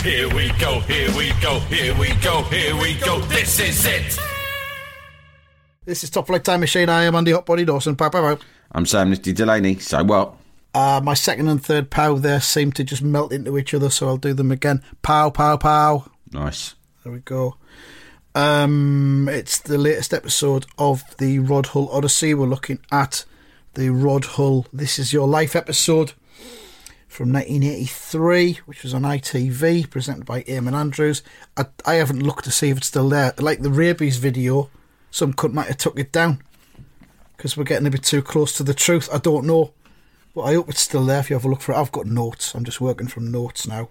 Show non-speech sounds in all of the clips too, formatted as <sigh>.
Here we go, here we go, here we go, here we go. This is it. This is Top Flight Time Machine. I am Andy Hotbody Dawson. Pow, pow, pow. I'm Sam Nifty Delaney, so what? Uh, my second and third pow there seem to just melt into each other, so I'll do them again. Pow, pow, pow. Nice. There we go. Um, it's the latest episode of the Rod Hull Odyssey. We're looking at the Rod Hull This Is Your Life episode from 1983, which was on ITV, presented by Eamon Andrews. I, I haven't looked to see if it's still there. Like the rabies video, some cunt might have took it down because we're getting a bit too close to the truth. I don't know, but I hope it's still there. If you have a look for it, I've got notes. I'm just working from notes now.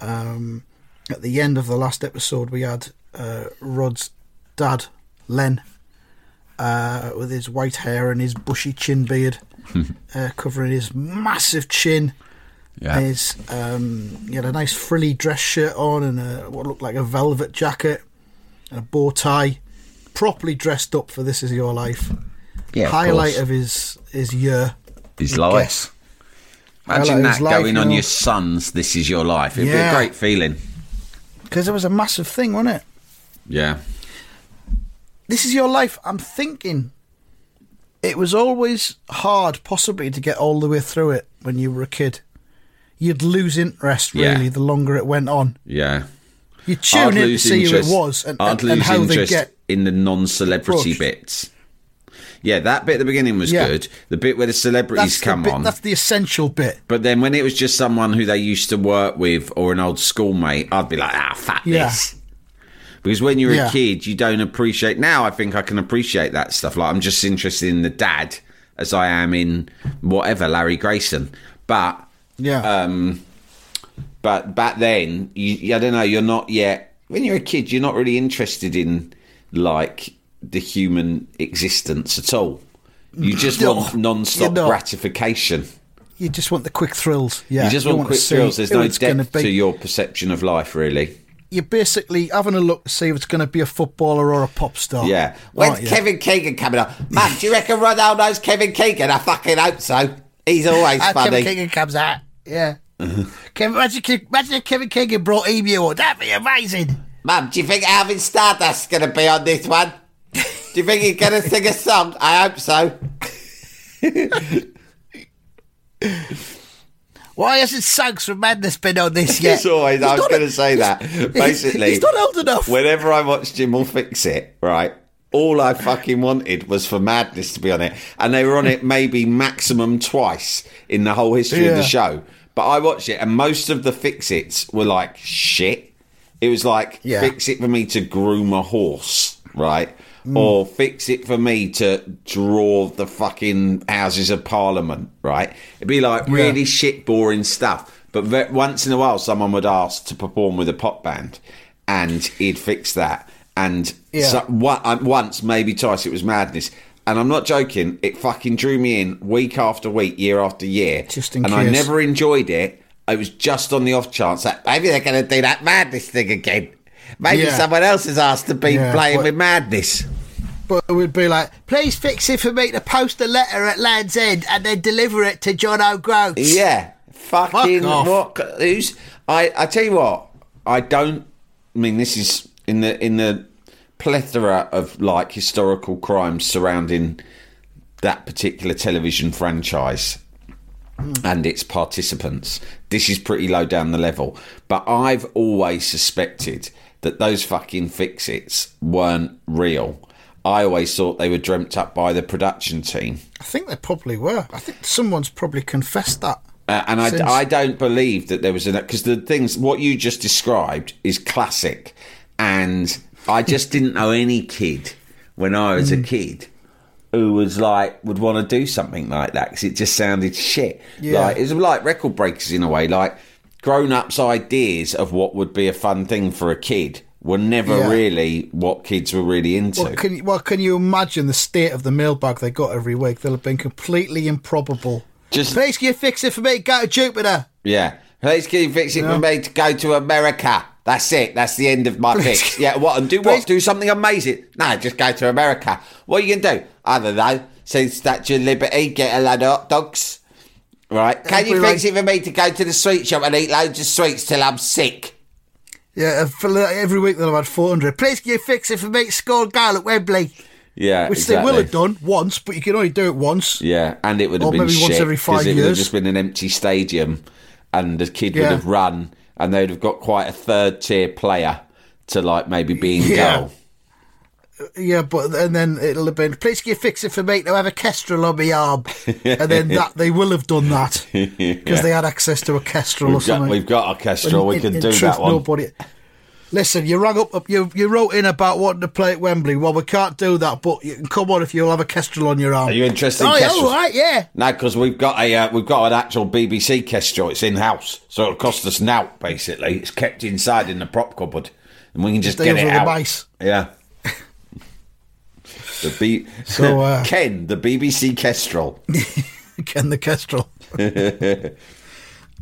Um, at the end of the last episode, we had uh, Rod's dad, Len, uh, with his white hair and his bushy chin beard, <laughs> uh, covering his massive chin. Yeah. His, um, he had a nice frilly dress shirt on and a, what looked like a velvet jacket and a bow tie. Properly dressed up for This Is Your Life. Yeah, Highlight course. of his his year. His life. Imagine that life, going you on know. your son's This Is Your Life. It'd be a great feeling. Because it was a massive thing, wasn't it? Yeah. This is your life. I'm thinking it was always hard, possibly, to get all the way through it when you were a kid. You'd lose interest, Yeah. really, the longer it went on. Yeah. You I'd tune in to see interest- who it was and, I'd and, lose and how they get. in the non-celebrity approached. bits. Yeah, that bit at the beginning was Yeah. good. The bit where the celebrities That's the, come bit, on. that's the essential bit. But then when it was just someone who they used to work with or an old schoolmate, I'd be like, ah, fuck Yeah. this. Because when you're Yeah. a kid, you don't appreciate. Now I think I can appreciate that stuff. Like I'm just interested in the dad as I am in whatever Larry Grayson. But Yeah. um, but back then, you, I don't know. You're not yet. When you're a kid, you're not really interested in like the human existence at all. You just No, want non-stop gratification. you just want the quick thrills. Yeah. You just want, to quick thrills. There's no depth to your perception of life, really. You're basically having a look to see if it's going to be a footballer or a pop star. Yeah. When's? Kevin Keegan coming up? Mum, do you reckon Ronaldo's Kevin Keegan? I fucking hope so. He's always Ah, funny. Kevin Keegan comes out. Yeah. <laughs> Kevin, imagine, imagine if Kevin Keegan brought Emu on. That'd be amazing. Mum, do you think Alvin Stardust's going to be on this one? Do you think he's going to sing a song? I hope so. <laughs> Why hasn't Suggs from Madness been on this yet? It's always, He's I was going to say that. <laughs> Basically, he's not old enough. Whenever I watched Jim will fix it, right? All I fucking wanted was for Madness to be on it, and they were on it maybe maximum twice in the whole history of the show. But I watched it, and most of the fix its were like shit. It was like Yeah. fix it for me to groom a horse, right? Or fix it for me to draw the fucking Houses of Parliament, right? It'd be like really shit, boring stuff. But ve- once in a while, someone would ask to perform with a pop band, and he'd fix that. And Yeah. so, one, uh, once, maybe twice, it was madness. And I'm not joking. It fucking drew me in week after week, year after year. Just in and I never enjoyed it. It was just on the off chance that Maybe they're going to do that madness thing again. Maybe Yeah. someone else is asked to be Yeah, playing but- with madness. But it would be like, please fix it for me to post a letter at Land's End and then deliver it to John O'Groats. Yeah, fucking off. what? Who's? I I tell you what. I don't. I mean, this is in the in the plethora of like historical crimes surrounding that particular television franchise. and its participants. This is pretty low down the level. But I've always suspected that those fucking fix its weren't real. I always thought they were dreamt up by the production team. I think they probably were. I think someone's probably confessed that. Uh, and I, Since- I don't believe that there was an because the things what you just described is classic, and I just <laughs> didn't know any kid when I was Mm. a kid who was like would want to do something like that because it just sounded shit. Yeah. Like it was like record breakers in a way, like grown ups' ideas of what would be a fun thing for a kid were never Yeah. really what kids were really into. Well, can you, well, can you imagine the state of the mailbag they got every week? They'll have been completely improbable. Just- please, can you fix it for me? Go to Jupiter. Yeah. Please can you fix it for me to go to America? That's it. That's the end of my fix. Yeah, what? And do what? Please- Do something amazing? No, just go to America. What are you to do? I don't know. See Statue of Liberty, get a load of hot dogs. Right. Can you fix it for me to go to the sweet shop and eat loads of sweets till I'm sick? Yeah, uh, for every week they'll have had 400. Please, can you fix it for me? Score goal at Wembley. Yeah. Which they will have done once, but you can only do it once. Yeah, and it would have Or been maybe once shit every five because it would have just been an empty stadium, and the kid would have run, and they'd have got quite a third tier player to like maybe be in <laughs> Yeah. goal. Yeah, but and then it'll have been, please, can you fix it for me to have a kestrel on my arm? and then <laughs> that they will have done that <laughs> because they had access to a kestrel We've got, something. we've got a kestrel. We In- can in do truth, that one. Nobody. Listen, you rang up, you you wrote in about wanting to play at Wembley. Well, we can't do that, but you can come on if you'll have a kestrel on your arm. Are you interested in Oh, yeah, kestrels? all right, yeah. No, because we've got a uh, we've got an actual BBC kestrel. It's in house, so it'll cost us nout. Basically, it's kept inside in the prop cupboard, and we can just get it out. mice. Yeah. The B- <laughs> So, uh, <laughs> Ken, the BBC kestrel. <laughs> Ken the kestrel.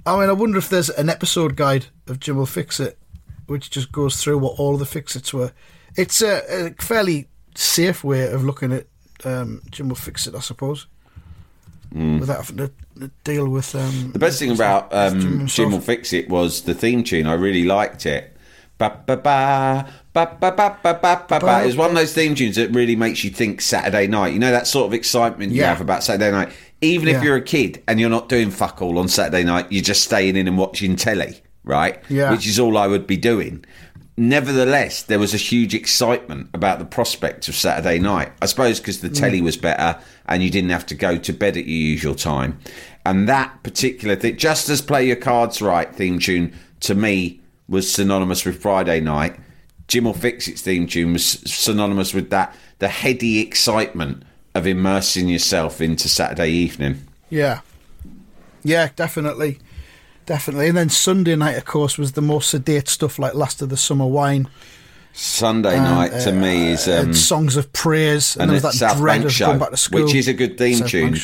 I mean, I wonder if there's an episode guide of Jim will fix it, which just goes through what all the fix-its were. It's a, a fairly safe way of looking at um, Jim will fix it, I suppose, without having to deal with. Um. The best thing about um, Jim Jim, will fix it was the theme tune. I really liked it. Ba ba ba ba ba ba ba ba ba ba. It one of those theme tunes that really makes you think Saturday night. You know that sort of excitement you Yeah. have about Saturday night. Even if Yeah. you're a kid and you're not doing fuck all on Saturday night, you're just staying in and watching telly, right? Yeah. Which is all I would be doing. Nevertheless, there was a huge excitement about the prospect of Saturday night. I suppose because the mm. telly was better and you didn't have to go to bed at your usual time. And that particular thing, just as Play Your Cards Right theme tune, to me, was synonymous with Friday night. Jim will fix its theme tune was synonymous with that, the heady excitement of immersing yourself into Saturday evening. Yeah. Yeah, definitely. Definitely. And then Sunday night, of course, was the more sedate stuff like Last of the Summer Wine Sunday night to me is. Um, and Songs of Praise. And, and there was that South dread Bank of show, going back to school. which is a good theme South tune.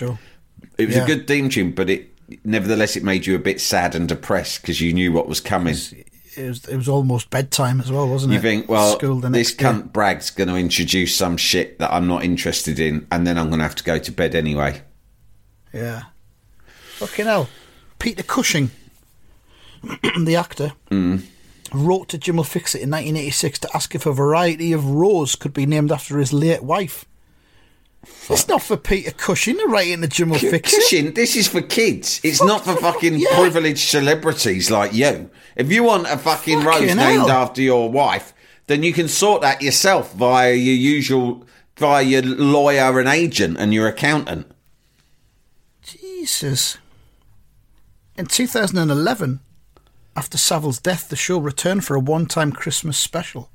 It was Yeah. a good theme tune, but it nevertheless it made you a bit sad and depressed because you knew what was coming. It was, it was almost bedtime as well, wasn't You it? You think, well, School the this day. cunt Bragg's going to introduce some shit that I'm not interested in, and then I'm going to have to go to bed anyway. Yeah. Fucking hell. Peter Cushing, <clears throat> the actor, Mm. wrote to Jim will Fix It in 1986 to ask if a variety of rose could be named after his late wife. It's not for Peter Cushing to write in to Jim will Fix Cushing, this is for kids. It's not for fucking yeah. privileged celebrities like you. If you want a fucking, Fucking rose named after your wife, then you can sort that yourself via your usual, via your lawyer and agent and your accountant. Jesus. In 2011, after Savile's death, the show returned for a one time Christmas special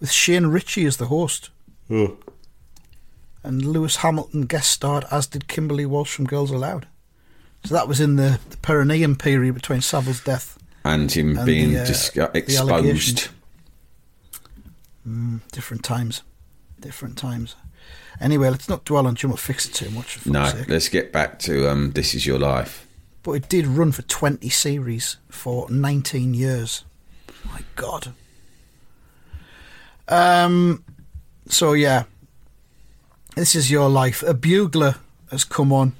with Shane Richie as the host. And Lewis Hamilton guest starred, as did Kimberley Walsh from Girls Aloud. So that was in the, the perineum period between Savile's death. And him And being the, uh, exposed. allegations. Different times. Different times. Anyway, let's not dwell on Jim will fix it too much. No, let's get back to um, This Is Your Life. But it did run for 20 series for 19 years. My God. Um. So, yeah. This is your life. A bugler has come on.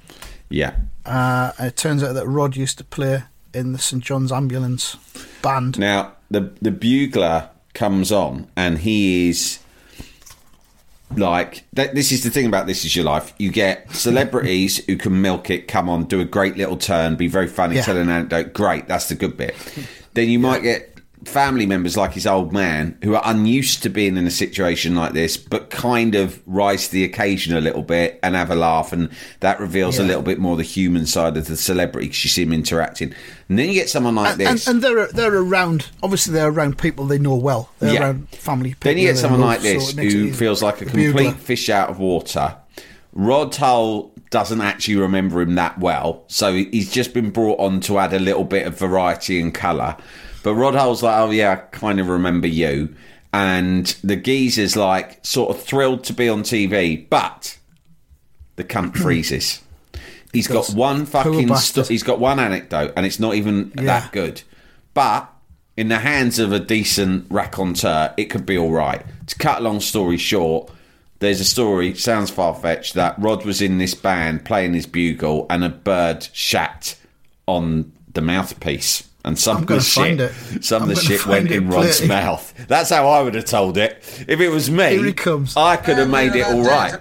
Yeah. Uh, it turns out that Rod used to play in the St John's Ambulance band. Now, the, the bugler comes on and he is like th- this is the thing about this is your life. You get celebrities who can milk it, come on, do a great little turn, be very funny, Yeah. tell an anecdote. Great, that's the good bit. then you might get family members like his old man who are unused to being in a situation like this, but kind of rise to the occasion a little bit and have a laugh, and that reveals a little bit more the human side of the celebrity because you see him interacting. And then you get someone like and, and, this. and they're they're around. Obviously, they're around people they know well. They're Yeah. around family. People Then you get someone like this it who feels like a complete bugler. fish out of water. Rod Hull doesn't actually remember him that well, so he's just been brought on to add a little bit of variety and colour. But Rod Hull's like, oh yeah, I kind of remember you. And the geezer's like, sort of thrilled to be on TV, but the cunt <clears throat> freezes. He's got one fucking. Sto- he's got one anecdote, and it's not even Yeah. that good. But in the hands of a decent raconteur, it could be all right. To cut a long story short, there's a story. Sounds far fetched that Rod was in this band playing his bugle, and a bird shat on the mouthpiece. And some I'm of the shit, some I'm of the shit went in Rod's it. mouth. That's how I would have told it. If it was me, Here he comes. I could have made it all right.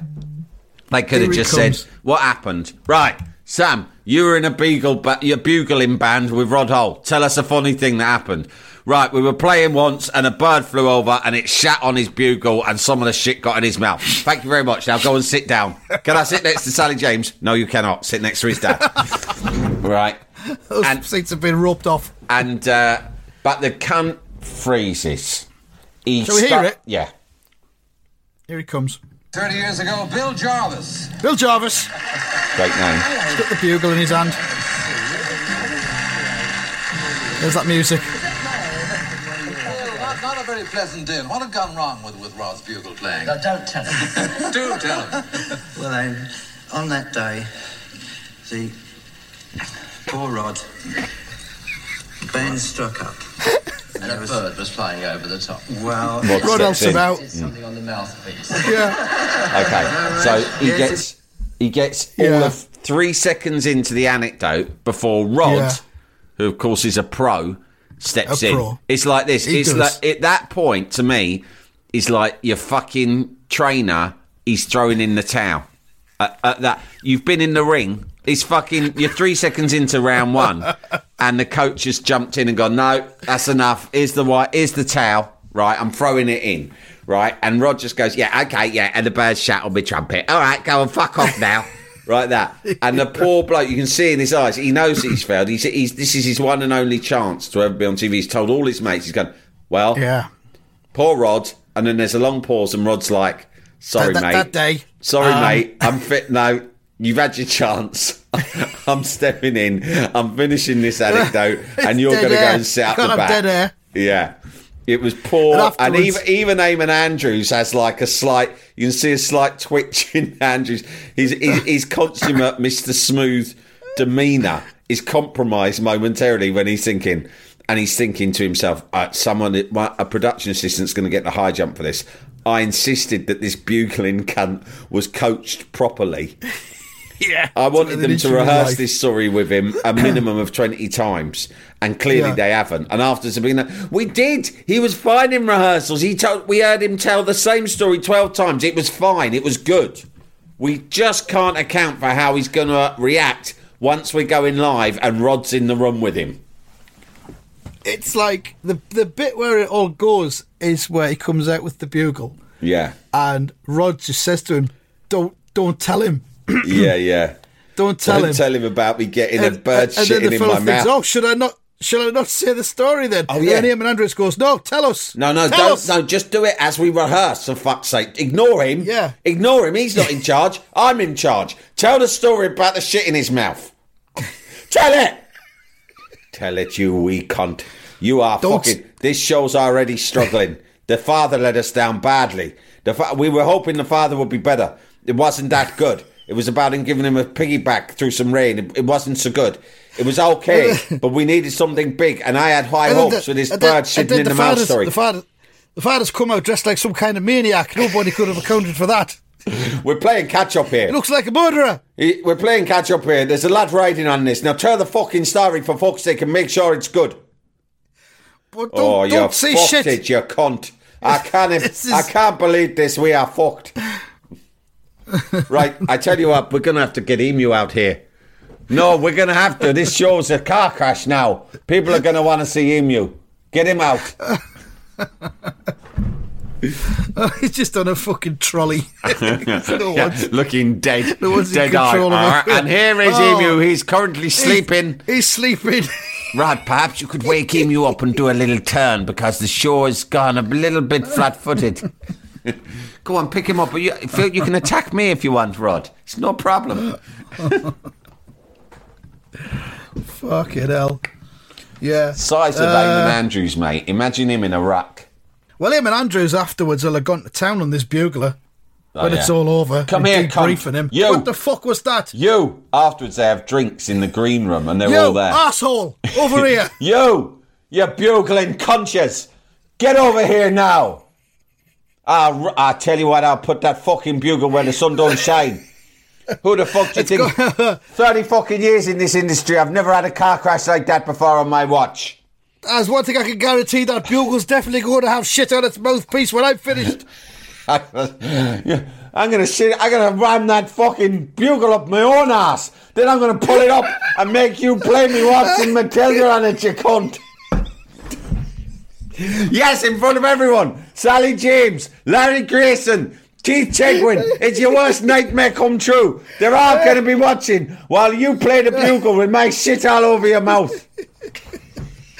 They could have just said, "What happened?" Right, Sam, you were in a beagle, ba- your bugling band with Rod Hull. Tell us a funny thing that happened. Right, we were playing once, and a bird flew over, and it shat on his bugle, and some of the shit got in his mouth. Thank you very much. Now go and sit down. Can I sit next to Sally James? No, you cannot. Sit next to his dad. <laughs> right, <laughs> Those and- seats have been roped off. and uh, but the cunt freezes. He Shall we hear it? Yeah. Here he comes. 30 years ago, Bill Jarvis. Bill Jarvis. Great name. He's got the bugle in his hand. There's that music. Well, not, not a very pleasant din. What had gone wrong with, with Rod's bugle playing? No, don't tell him. <laughs> Do tell him. well, then, on that day, the poor Rod, Ben struck up. <laughs> And a bird was flying over the top. Well, Rod Rod helps steps in. him out. Did something on the mouthpiece. Yeah. <laughs> Okay, so he Yes, gets he gets all of three seconds into the anecdote before Rod, Yeah. who of course is a pro, steps A in. pro. It's like this. He it's does. like at that point to me, is like your fucking trainer. He's throwing in the towel. At, at that you've been in the ring. It's fucking. You're three seconds into round one, and the coach has jumped in and gone. No, that's enough. Here's the white. Here's the towel. Right, I'm throwing it in. Right, and Rod just goes, yeah, okay, yeah, and the bird shat on my trumpet. All right, go and fuck off now. <laughs> Right, that. And the poor bloke, you can see in his eyes, he knows that he's failed. He's, he's, this is his one and only chance to ever be on TV. He's told all his mates, he's gone, well, Yeah. poor Rod. And then there's a long pause, and Rod's like, sorry, That- that- mate. that day, Sorry, um, mate. I'm fit. No, you've had your chance. <laughs> I'm stepping in. I'm finishing this anecdote, <laughs> and you're going to go and sit up Can't the back. Yeah. It was poor, And and, even even Eamon Andrews has like a slight. You can see a slight <laughs> twitch in Andrews. His his, his consummate Mr. Smooth demeanour is compromised momentarily when he's thinking, and he's thinking to himself, uh, "Someone, a production assistant's going to get the high jump for this." I insisted that this bugling cunt was coached properly. <laughs> Yeah. I wanted them to to rehearse relive. this story with him a <coughs> minimum of 20 times. And clearly Yeah. they haven't. And after Sabina, we did. He was fine in rehearsals. He told, we heard him tell the same story 12 times. It was fine. It was good. We just can't account for how he's going to react once we're going live and Rod's in the room with him. It's like the the bit where it all goes is where he comes out with the bugle, Yeah. and Rod just says to him, "Don't don't tell him, yeah, yeah. <clears throat> don't tell him Don't him." tell him about me getting a bird and, and shitting the in my mouth. "Oh, should I not? Should I not say the story then?" Oh, yeah. And Eamon Andrews goes, "No, tell us. No, no, tell don't. us." No, just do it as we rehearse. For fuck's sake, ignore him. Yeah. ignore him. He's not in charge. I'm in charge. Tell the story about the shit in his mouth. Tell it. Tell it, you wee cunt. You are Don't- fucking. This show's already struggling. the father let us down badly. The fa- we were hoping the father would be better. It wasn't that good. It was about him giving him a piggyback through some rain. It, it wasn't so good. It was okay, <laughs> but we needed something big, and I had high hopes the- with this bird shitting then in the, mouth father's- story. The father, the father's come out dressed like some kind of maniac. Nobody could have accounted for that. <laughs> We're playing catch up here. He looks like a murderer. He- We're playing catch up here. There's a lad riding on this. Now tell the fucking story for fuck's sake and make sure it's good. But don't, oh, you don't say fucked shit. it, you cunt. I can't. <laughs> I can't believe this. We are fucked. Right, I tell you what, we're gonna have to get Emu out here. No, we're gonna have to. This show's a car crash now. People are gonna want to see Emu. Get him out. <laughs> Oh, he's just on a fucking trolley. <laughs> no Yeah, looking dead, No one's in dead eye. of him. And here is Oh. Emu. He's currently sleeping. He's sleeping. Rod, perhaps you could wake Emu up and do a little turn because the show has gone a little bit flat-footed. <laughs> <laughs> Go on, pick him up. But you, Phil, you can attack me if you want, Rod. It's no problem. <laughs> Fucking hell. Yeah. Size of Uh, Andrews, mate. Imagine him in a ruck. Well, him and Andrews afterwards will have gone to town on this bugler when Oh, it's all over. Come here, cunt. debriefing him. You. What the fuck was that? You, afterwards they have drinks in the green room and they're you all there. asshole over <laughs> here. You, you bugling conscious. Get over here now. I'll, i tell you what, I'll put that fucking bugle where the sun don't <laughs> shine. Who the fuck do you think? 30 fucking years in this industry, I've never had a car crash like that before on my watch. There's one thing I can guarantee: that bugle's definitely going to have shit on its mouthpiece when I'm finished. <laughs> I'm gonna shit, I'm gonna ram that fucking bugle up my own ass. Then I'm gonna pull it up and make you play me <laughs> Waltzing Matilda on it, you cunt. Yes, in front of everyone. Sally James, Larry Grayson, Keith Chegwin. It's your worst nightmare come true. They're all gonna be watching while you play the bugle with my shit all over your mouth.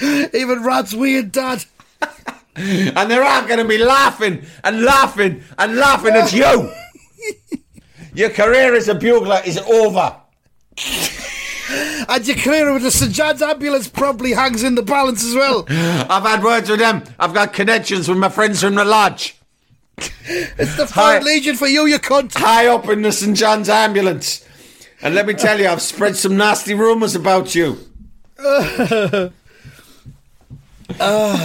<laughs> Even Rad's weird dad. <laughs> And they're all going to be laughing and laughing and laughing at you. <laughs> Your career as a bugler is over. And your career with the St John's ambulance probably hangs in the balance as well. <laughs> I've had words with them. I've got connections with my friends from the lodge. <laughs> It's the. Third Legion for you, you cunt. High up in the St. John's ambulance. And let me tell you, I've spread some nasty rumours about you. Oh,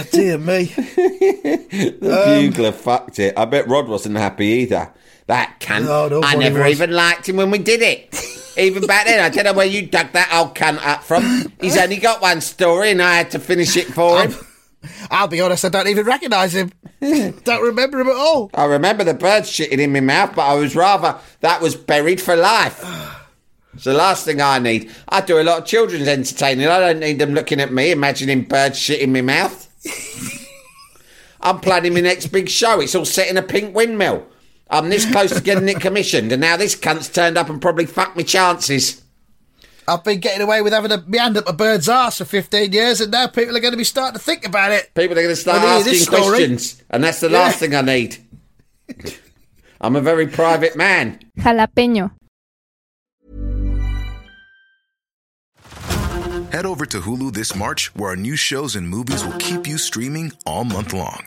<laughs> dear me. The um, bugler fucked it. I bet Rod wasn't happy either. That cunt. No, I never even liked him when we did it. Even back then, I don't know where you dug that old cunt up from. He's only got one story, and I had to finish it for him. <laughs> I'll be honest, I don't even recognise him. <laughs> don't remember him at all. I remember the bird shitting in my mouth, but I was rather that was buried for life. <sighs> It's the last thing I need. I do a lot of children's entertaining. I don't need them looking at me, imagining birds shitting in my mouth. <laughs> I'm planning my next big show. It's all set in a pink windmill. I'm this close to getting it commissioned, and now this cunt's turned up and probably fucked me chances. I've been getting away with having a me hand up a bird's ass for 15 years, and now people are going to be starting to think about it. People are going to start Well, asking questions, and that's the Yeah. last thing I need. <laughs> I'm a very private man. Jalapeño. Head over to Hulu this March, where our new shows and movies will keep you streaming all month long.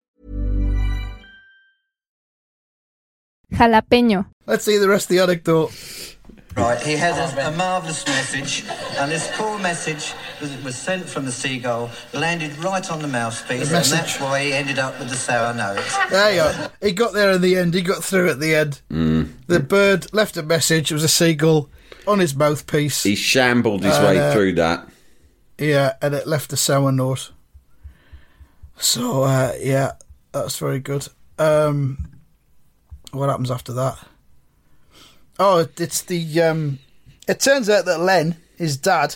Jalapeño. Let's see the rest of the anecdote. Right, he had a, a marvellous message, and this poor message was, was sent from the seagull, landed right on the mouthpiece, The and that's why he ended up with the sour note. There you go. He got there in the end. He got through at the end. The bird left a message. It was a seagull on his mouthpiece. He shambled his And, way uh, through that. Yeah, and it left a sour note. So, uh, yeah, that's very good. Um, what happens after that? Oh, it's the. Um, it turns out that Len, his dad,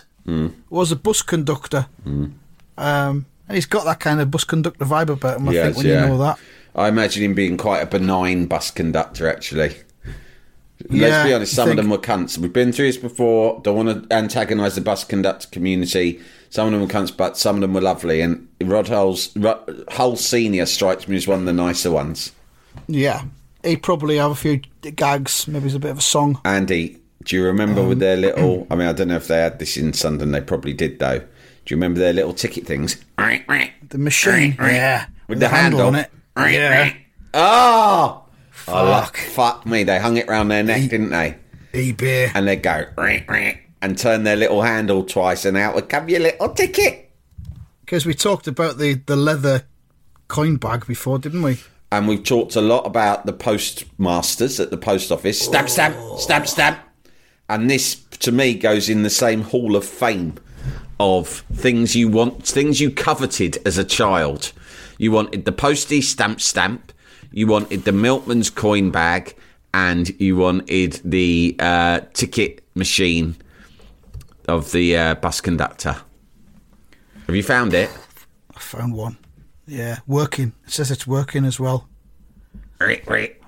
was a bus conductor. Um, and he's got that kind of bus conductor vibe about him, I think, Yes, when yeah. you know that. I imagine him being quite a benign bus conductor, actually. Let's be honest, some of them were cunts. We've been through this before. Don't want to antagonise the bus conductor community. Some of them were cunts, but some of them were lovely. And Rod Hull's, Rod, Hull Senior strikes me as one of the nicer ones. Yeah, he probably have a few gags. Maybe it's a bit of a song. Andy, do you remember Um, with their little? <clears throat> I mean, I don't know if they had this in Sunderland. They probably did, though. Do you remember their little ticket things? The machine, yeah, With the handle. on it. Yeah, Oh, I love, Fuck. fuck me! They hung it round their neck, didn't they? eBay. And they'd go and turn their little handle twice, and out would come your little ticket. Because we talked about the the leather coin bag before, didn't we? And we've talked a lot about the postmasters at the post office. Stamp, stamp, stamp, stamp. And this, to me, goes in the same hall of fame of things you want, things you coveted as a child. You wanted the postie stamp, stamp. You wanted the milkman's coin bag, and you wanted the uh, ticket machine of the uh, bus conductor. Have you found it? I found one. Yeah, working. It says it's working as well.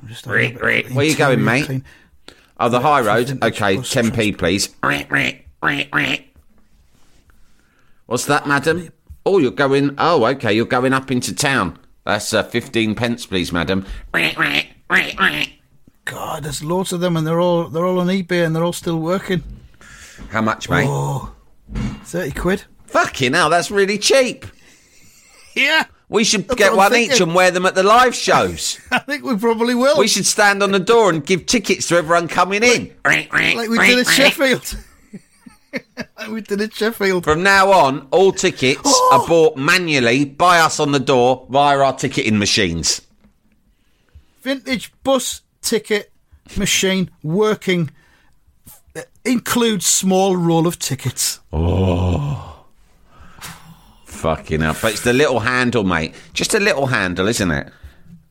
Just a little bit Where you going, mate? clean. Oh, the high road. Okay, bus 10p, please. What's that, madam? Oh, you're going. Oh, okay, you're going up into town. That's uh, 15 pence, please, madam. God, there's loads of them, and they're all they're all on eBay, and they're all still working. How much, mate? Oh, 30 quid. Fucking hell, that's really cheap. <laughs> Yeah, We should That's get one each and wear them at the live shows. <laughs> I think we probably will. we should stand on the door and give tickets to everyone coming in. like we did at Sheffield. <laughs> like we did at Sheffield. From now on, all tickets Oh. <gasps> are bought manually by us on the door via our ticketing machines. Vintage bus ticket machine working uh, includes small roll of tickets. Fucking up. But it's the little handle, mate. Just a little handle, isn't it?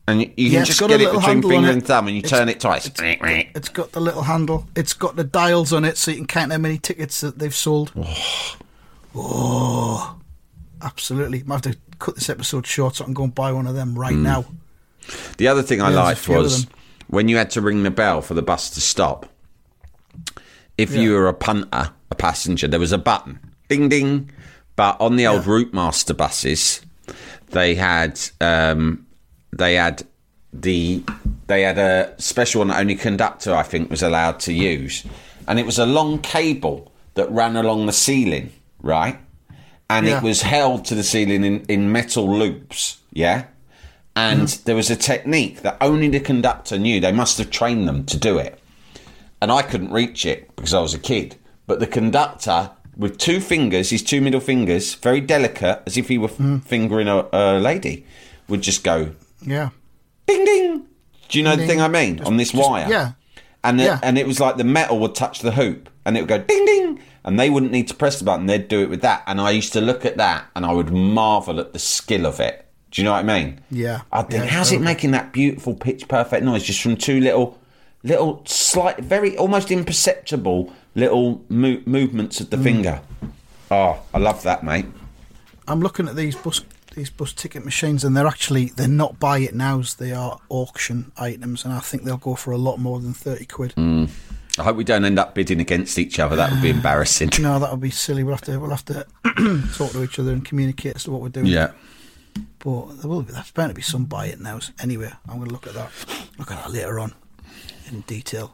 And you, you Yeah, can just get it between finger it. and thumb and you It's- turn it twice. It's got the little handle. It's got the dials on it, so you can count how many tickets that they've sold. Oh, oh absolutely! I have to cut this episode short so I can go and buy one of them right hmm. now. The other thing I Yeah, liked was when you had to ring the bell for the bus to stop. If you were a punter, a passenger, there was a button, ding ding. But on the old Route Master buses, they had um, they had the they had a special one that only conductor I think was allowed to use, and it was a long cable that ran along the ceiling, right? And Yeah. it was held to the ceiling in, in metal loops, yeah. And Mm-hmm. there was a technique that only the conductor knew. They must have trained them to do it and I couldn't reach it because I was a kid. But the conductor, with two fingers, his two middle fingers, very delicate, as if he were Mm. fingering a, a lady, would just go Yeah, ding ding. Do you know the thing I mean? Just- On this just- wire, yeah. And the, Yeah. and it was like the metal would touch the hoop, and it would go ding ding, and they wouldn't need to press the button; they'd do it with that. And I used to look at that, and I would marvel at the skill of it. Do you know what I mean? Yeah. I'd think, Yeah, how's it making that beautiful pitch perfect noise just from two little, little slight, very almost imperceptible little mo- movements Mm. of the finger? Oh, I love that, mate. I'm looking at these bus these bus ticket machines, and they're actually they're not buy it nows. They are auction items, and I think they'll go for a lot more than thirty quid. I hope we don't end up bidding against each other. That would be <sighs> embarrassing. No, that would be silly. We'll have to we'll have to <clears throat> talk to each other and communicate as to what we're doing. Yeah. But there will be there's bound to be some buy it nows. Anyway, I'm going to look at that. Look at that later on in detail.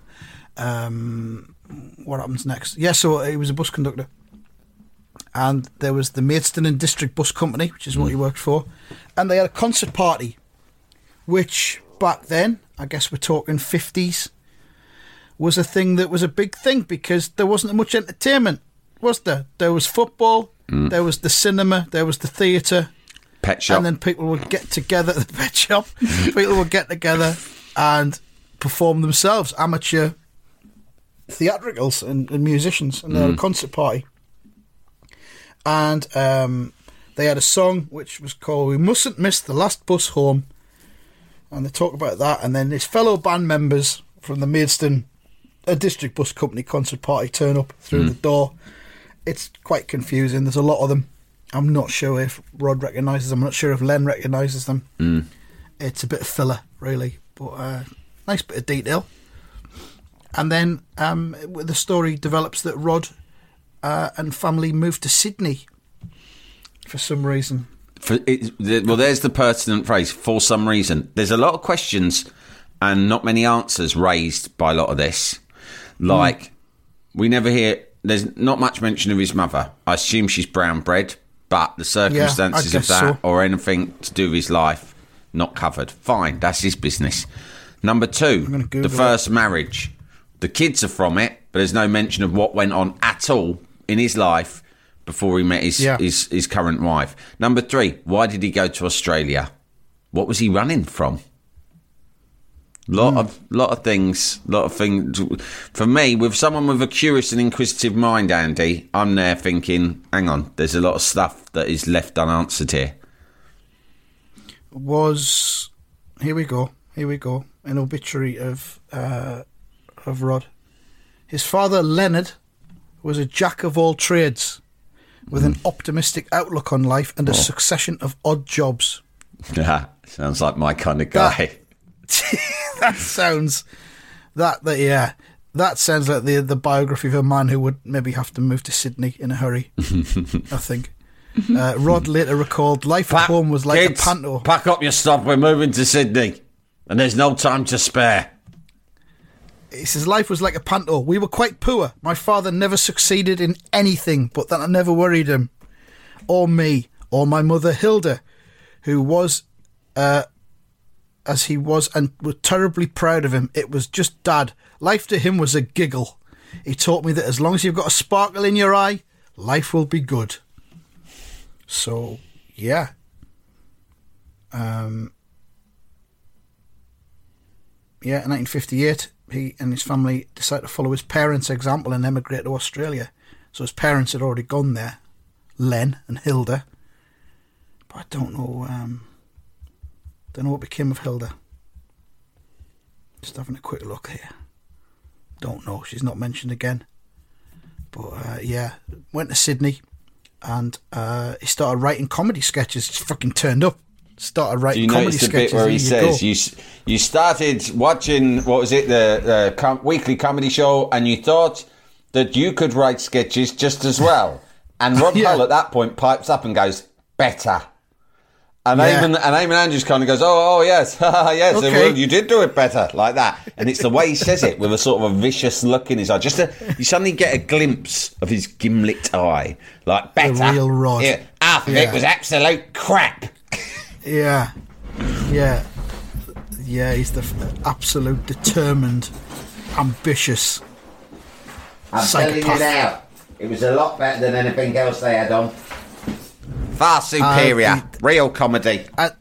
Um, what happens next? Yeah, so uh, he was a bus conductor, and there was the Maidstone and District Bus Company, which is what he mm. worked for, and they had a concert party, which back then, I guess we're talking fifties, was a thing that was a big thing because there wasn't much entertainment, was there? There was football, mm. there was the cinema, there was the theatre. Pet shop. And then people would get together at <laughs> the pet shop. <laughs> people would get together and perform themselves, amateur theatricals and, and musicians, and they had a concert party. And um, they had a song which was called "We Mustn't Miss the Last Bus Home," and they talk about that. And then his fellow band members from the Maidstone a district bus company concert party turn up through the door. It's quite confusing. There's a lot of them. I'm not sure if Rod recognises them. I'm not sure if Len recognises them. It's a bit of filler, really, but uh, nice bit of detail. And then um, the story develops that Rod uh, and family moved to Sydney for some reason. For it, well, there's the pertinent phrase. For some reason, there's a lot of questions and not many answers raised by a lot of this. Like we never hear. There's not much mention of his mother. I assume she's brown bread, but the circumstances of that so. or anything to do with his life not covered. Fine, that's his business. Number two, the first marriage. The kids are from it, but there's no mention of what went on at all in his life before he met his Yeah. his, his current wife. Number three, why did he go to Australia? What was he running from? Lot of lot of things, lot of things. For me, with someone with a curious and inquisitive mind, Andy, I'm there thinking, hang on, there's a lot of stuff that is left unanswered here. Was here we go, here we go. An obituary of uh, of Rod. His father Leonard was a jack of all trades, with an optimistic outlook on life and a succession of odd jobs. <laughs> Yeah, sounds like my kind of guy. <laughs> that sounds that that yeah that sounds like the the biography of a man who would maybe have to move to Sydney in a hurry. I <laughs> think. Uh, Rod later recalled, "Life at home was like Kids, a panto." Pack up your stuff. We're moving to Sydney, and there's no time to spare. He says life was like a panto. We were quite poor. My father never succeeded in anything, but that never worried him, or me, or my mother Hilda, who was, uh, as he was, and were terribly proud of him. It was just dad. Life to him was a giggle. He taught me that as long as you've got a sparkle in your eye, life will be good. So, yeah. Um, yeah, 1958, he and his family decided to follow his parents' example and emigrate to Australia. So his parents had already gone there, Len and Hilda. But I don't know. Um, don't know what became of Hilda. Just having a quick look here. Don't know. She's not mentioned again. But uh, yeah, went to Sydney, and uh, he started writing comedy sketches. Just fucking turned up. Started Do writing you comedy notice the sketches. bit where he you says go. you you started watching what was it the, the com- weekly comedy show and you thought that you could write sketches just as well, and Rod <laughs> Yeah. Hull at that point pipes up and goes better. And Yeah. Eamon, and Eamon Andrews kind of goes, oh, oh yes, <laughs> yes, Okay. well, you did do it better, like that. And it's the way he says it with a sort of a vicious look in his eye. Just a, you suddenly get a glimpse of his gimlet eye, like better. real Rod. Yeah, ah, half of Yeah. it was absolute crap. Yeah, yeah, yeah. He's the f- absolute determined, ambitious. I'm telling you now, it was a lot better than anything else they had on. Far superior, Uh, real comedy. Of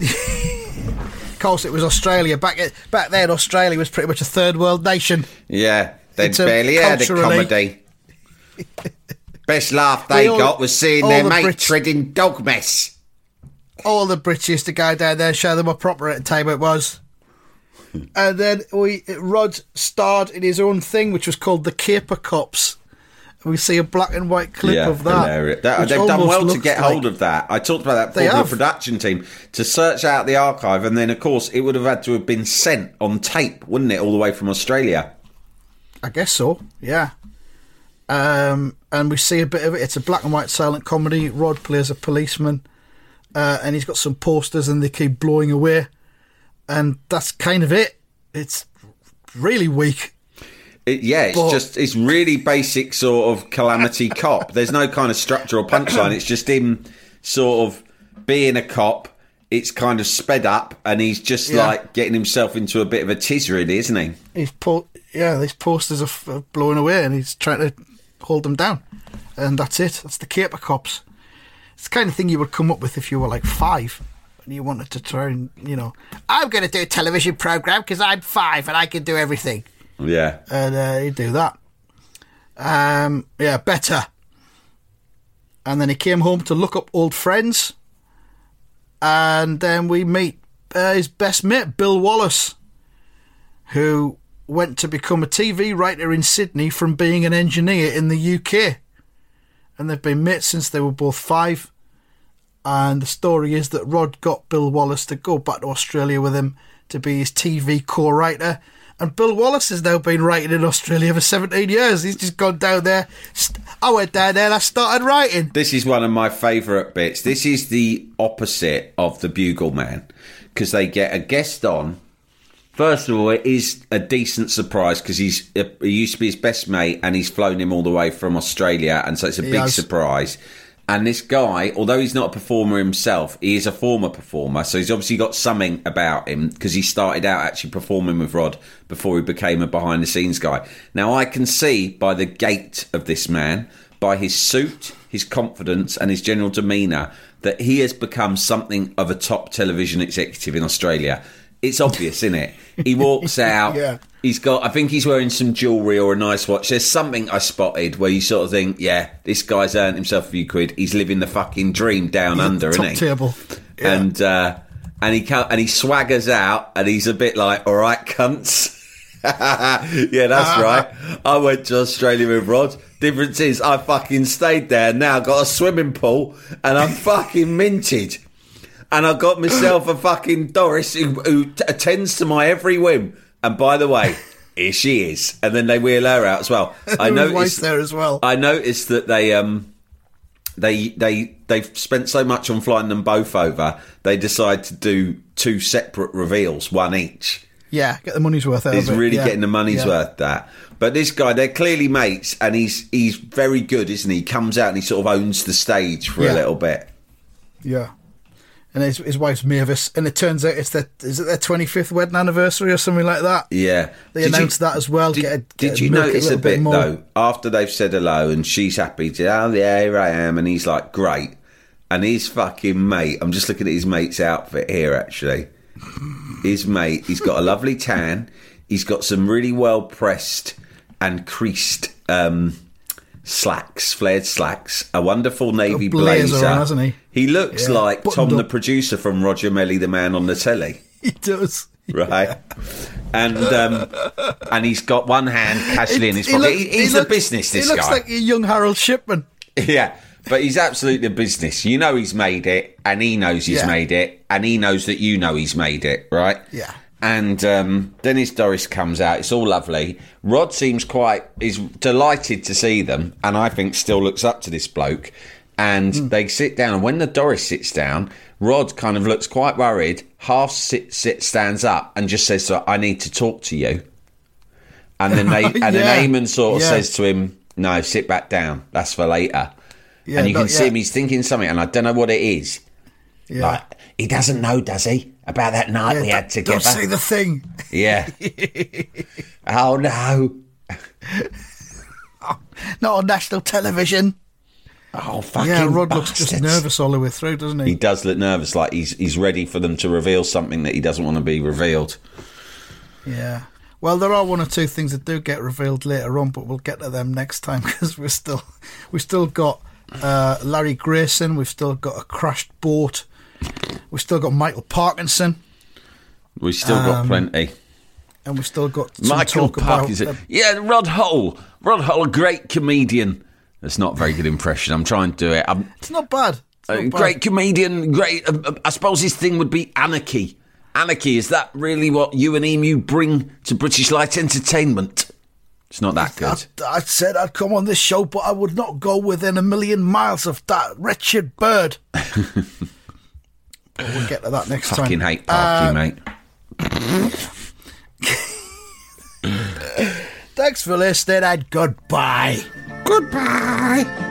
<laughs> course, it was Australia back at, back then. Australia was pretty much a third world nation. Yeah, they barely had a comedy. <laughs> Best laugh they all- got was seeing their the mate Brits- treading dog mess. All the Brits used to go down there show them how proper at the time it was. <laughs> and then we Rod starred in his own thing, which was called the Caper Cops. And we see a black and white clip of that. hilarious. That- they've done well to get like- hold of that. I talked about that before the production team to search out the archive, and then of course it would have had to have been sent on tape, wouldn't it, all the way from Australia? I guess so. Yeah. Um, and we see a bit of it. It's a black and white silent comedy. Rod plays a policeman, uh, and he's got some posters, and they keep blowing away. And that's kind of it. It's really weak. It, yeah, it's But- just it's really basic sort of calamity <laughs> cop. There's no kind of structure or punchline. It's just him sort of being a cop. It's kind of sped up, and he's just Yeah. like getting himself into a bit of a tiz, really, isn't he? He's po- yeah, these posters are, f- are blowing away, and he's trying to hold them down. And that's it. That's the caper cops. It's the kind of thing you would come up with if you were like five and you wanted to try and you know, I'm going to do a television program because I'm five and I can do everything. Yeah. and uh, he'd do that. Um, yeah, better. And then he came home to look up old friends, and then we meet uh, his best mate, Bill Wallace, who went to become a TV writer in Sydney from being an engineer in the UK. And they've been mates since they were both five. And the story is that Rod got Bill Wallace to go back to Australia with him to be his TV co-writer, And Bill Wallace has now been writing in Australia for 17 years. He's just gone down there. I went down there and I started writing. This is one of my favourite bits. This is the opposite of the Bugle Man because they get a guest on. First of all, it is a decent surprise because he's uh, he used to be his best mate and he's flown him all the way from Australia, and so it's a He big has. surprise. And this guy, although he's not a performer himself, he is a former performer, so he's obviously got something about him because he started out actually performing with Rod before he became a behind the scenes guy. Now I can see by the gait of this man, by his suit, his confidence, and his general demeanour that he has become something of a top television executive in Australia. It's obvious, isn't it? He walks <laughs> out. Yeah. He's got. I think he's wearing some jewellery or a nice watch. There's something I spotted where you sort of think, yeah, this guy's earned himself a few quid. He's living the fucking dream down under, isn't he? table. Yeah. And uh, and he co- and he swaggers out, and he's a bit like, all right, cunts. <laughs> yeah, that's right. I went to Australia with Rod. Difference is, I fucking stayed there. Now got a swimming pool, and I'm fucking minted. And I got myself a fucking Doris who, who t- attends to my every whim. And by the way, here she is. And then they wheel her out as well. <laughs> I noticed there as well. I noticed that they um they they they've spent so much on flying them both over. They decide to do two separate reveals, one each. yeah, get the money's worth out He's of it. really yeah. getting the money's Yeah. worth that. But this guy, they're clearly mates, and he's he's very good, isn't he? He comes out and he sort of owns the stage for a little bit. Yeah. And his, his wife's Mavis, and it turns out it's their is it their twenty fifth wedding anniversary or something like that. Yeah, They Did you- announced that as well. Did, Get a- did you it a a bit bit more. though after they've said hello and she's happy to oh yeah here I am and he's like great and his fucking mate I'm just looking at his mate's outfit here actually his mate he's got a lovely tan he's got some really well pressed and creased um, slacks flared slacks a wonderful navy a blazer blazer hasn't he? he looks Yeah. like Tom Buttoned the producer from Roger Mellie the man on the telly <laughs> He does. <laughs> right? And um, and he's got one hand casually in his pocket. He- he he's looks- a business. This He looks guy, like a young Harold Shipman. <laughs> yeah. But he's absolutely a business. You know he's made it, and he knows he's Yeah. made it, and he knows that you know he's made it, right? Yeah. And um, Dennis Doris comes out. It's all lovely. Rod seems quite is delighted to see them, and I think still looks up to this bloke. And Hmm. they sit down. And when the Doris sits down, Rod kind of looks quite worried. Half sit, sit stands up and just says, to her, "I need to talk to you." And then they <laughs> and Yeah. then Eamonn sort of Yeah. says to him, "No, sit back down. That's for later." Yeah, and you can see him. He's thinking something, and I don't know what it is. Yeah. Like he doesn't know, does he, about that night Yeah, we had together? Don't say the thing. Yeah. <laughs> oh no. <laughs> Not on national television. Oh fucking. yeah, Rod looks just nervous all the way through, doesn't he? He does look nervous, like he's he's ready for them to reveal something that he doesn't want to be revealed. Yeah. Well, there are one or two things that do get revealed later on, but we'll get to them next time <laughs> because we're still we've still got uh, Larry Grayson, we've still got a crashed boat, we've still got Michael Parkinson, We've still got Um, plenty. and we've still got Michael talk about, Parkinson. uh, yeah, Rod Hull. Rod Hull, a great comedian. That's not a very good impression. I'm trying to do it. I'm, it's not bad. It's not bad. great comedian. Great. Uh, uh, I suppose his thing would be anarchy. Anarchy is that really what you and Emu bring to British light entertainment? It's not that good. I, I said I'd come on this show, but I would not go within a million miles of that wretched bird. <laughs> But we'll get to that next Fucking time. Fucking hate Parky, Uh, mate. <laughs> Thanks for listening and goodbye. Goodbye.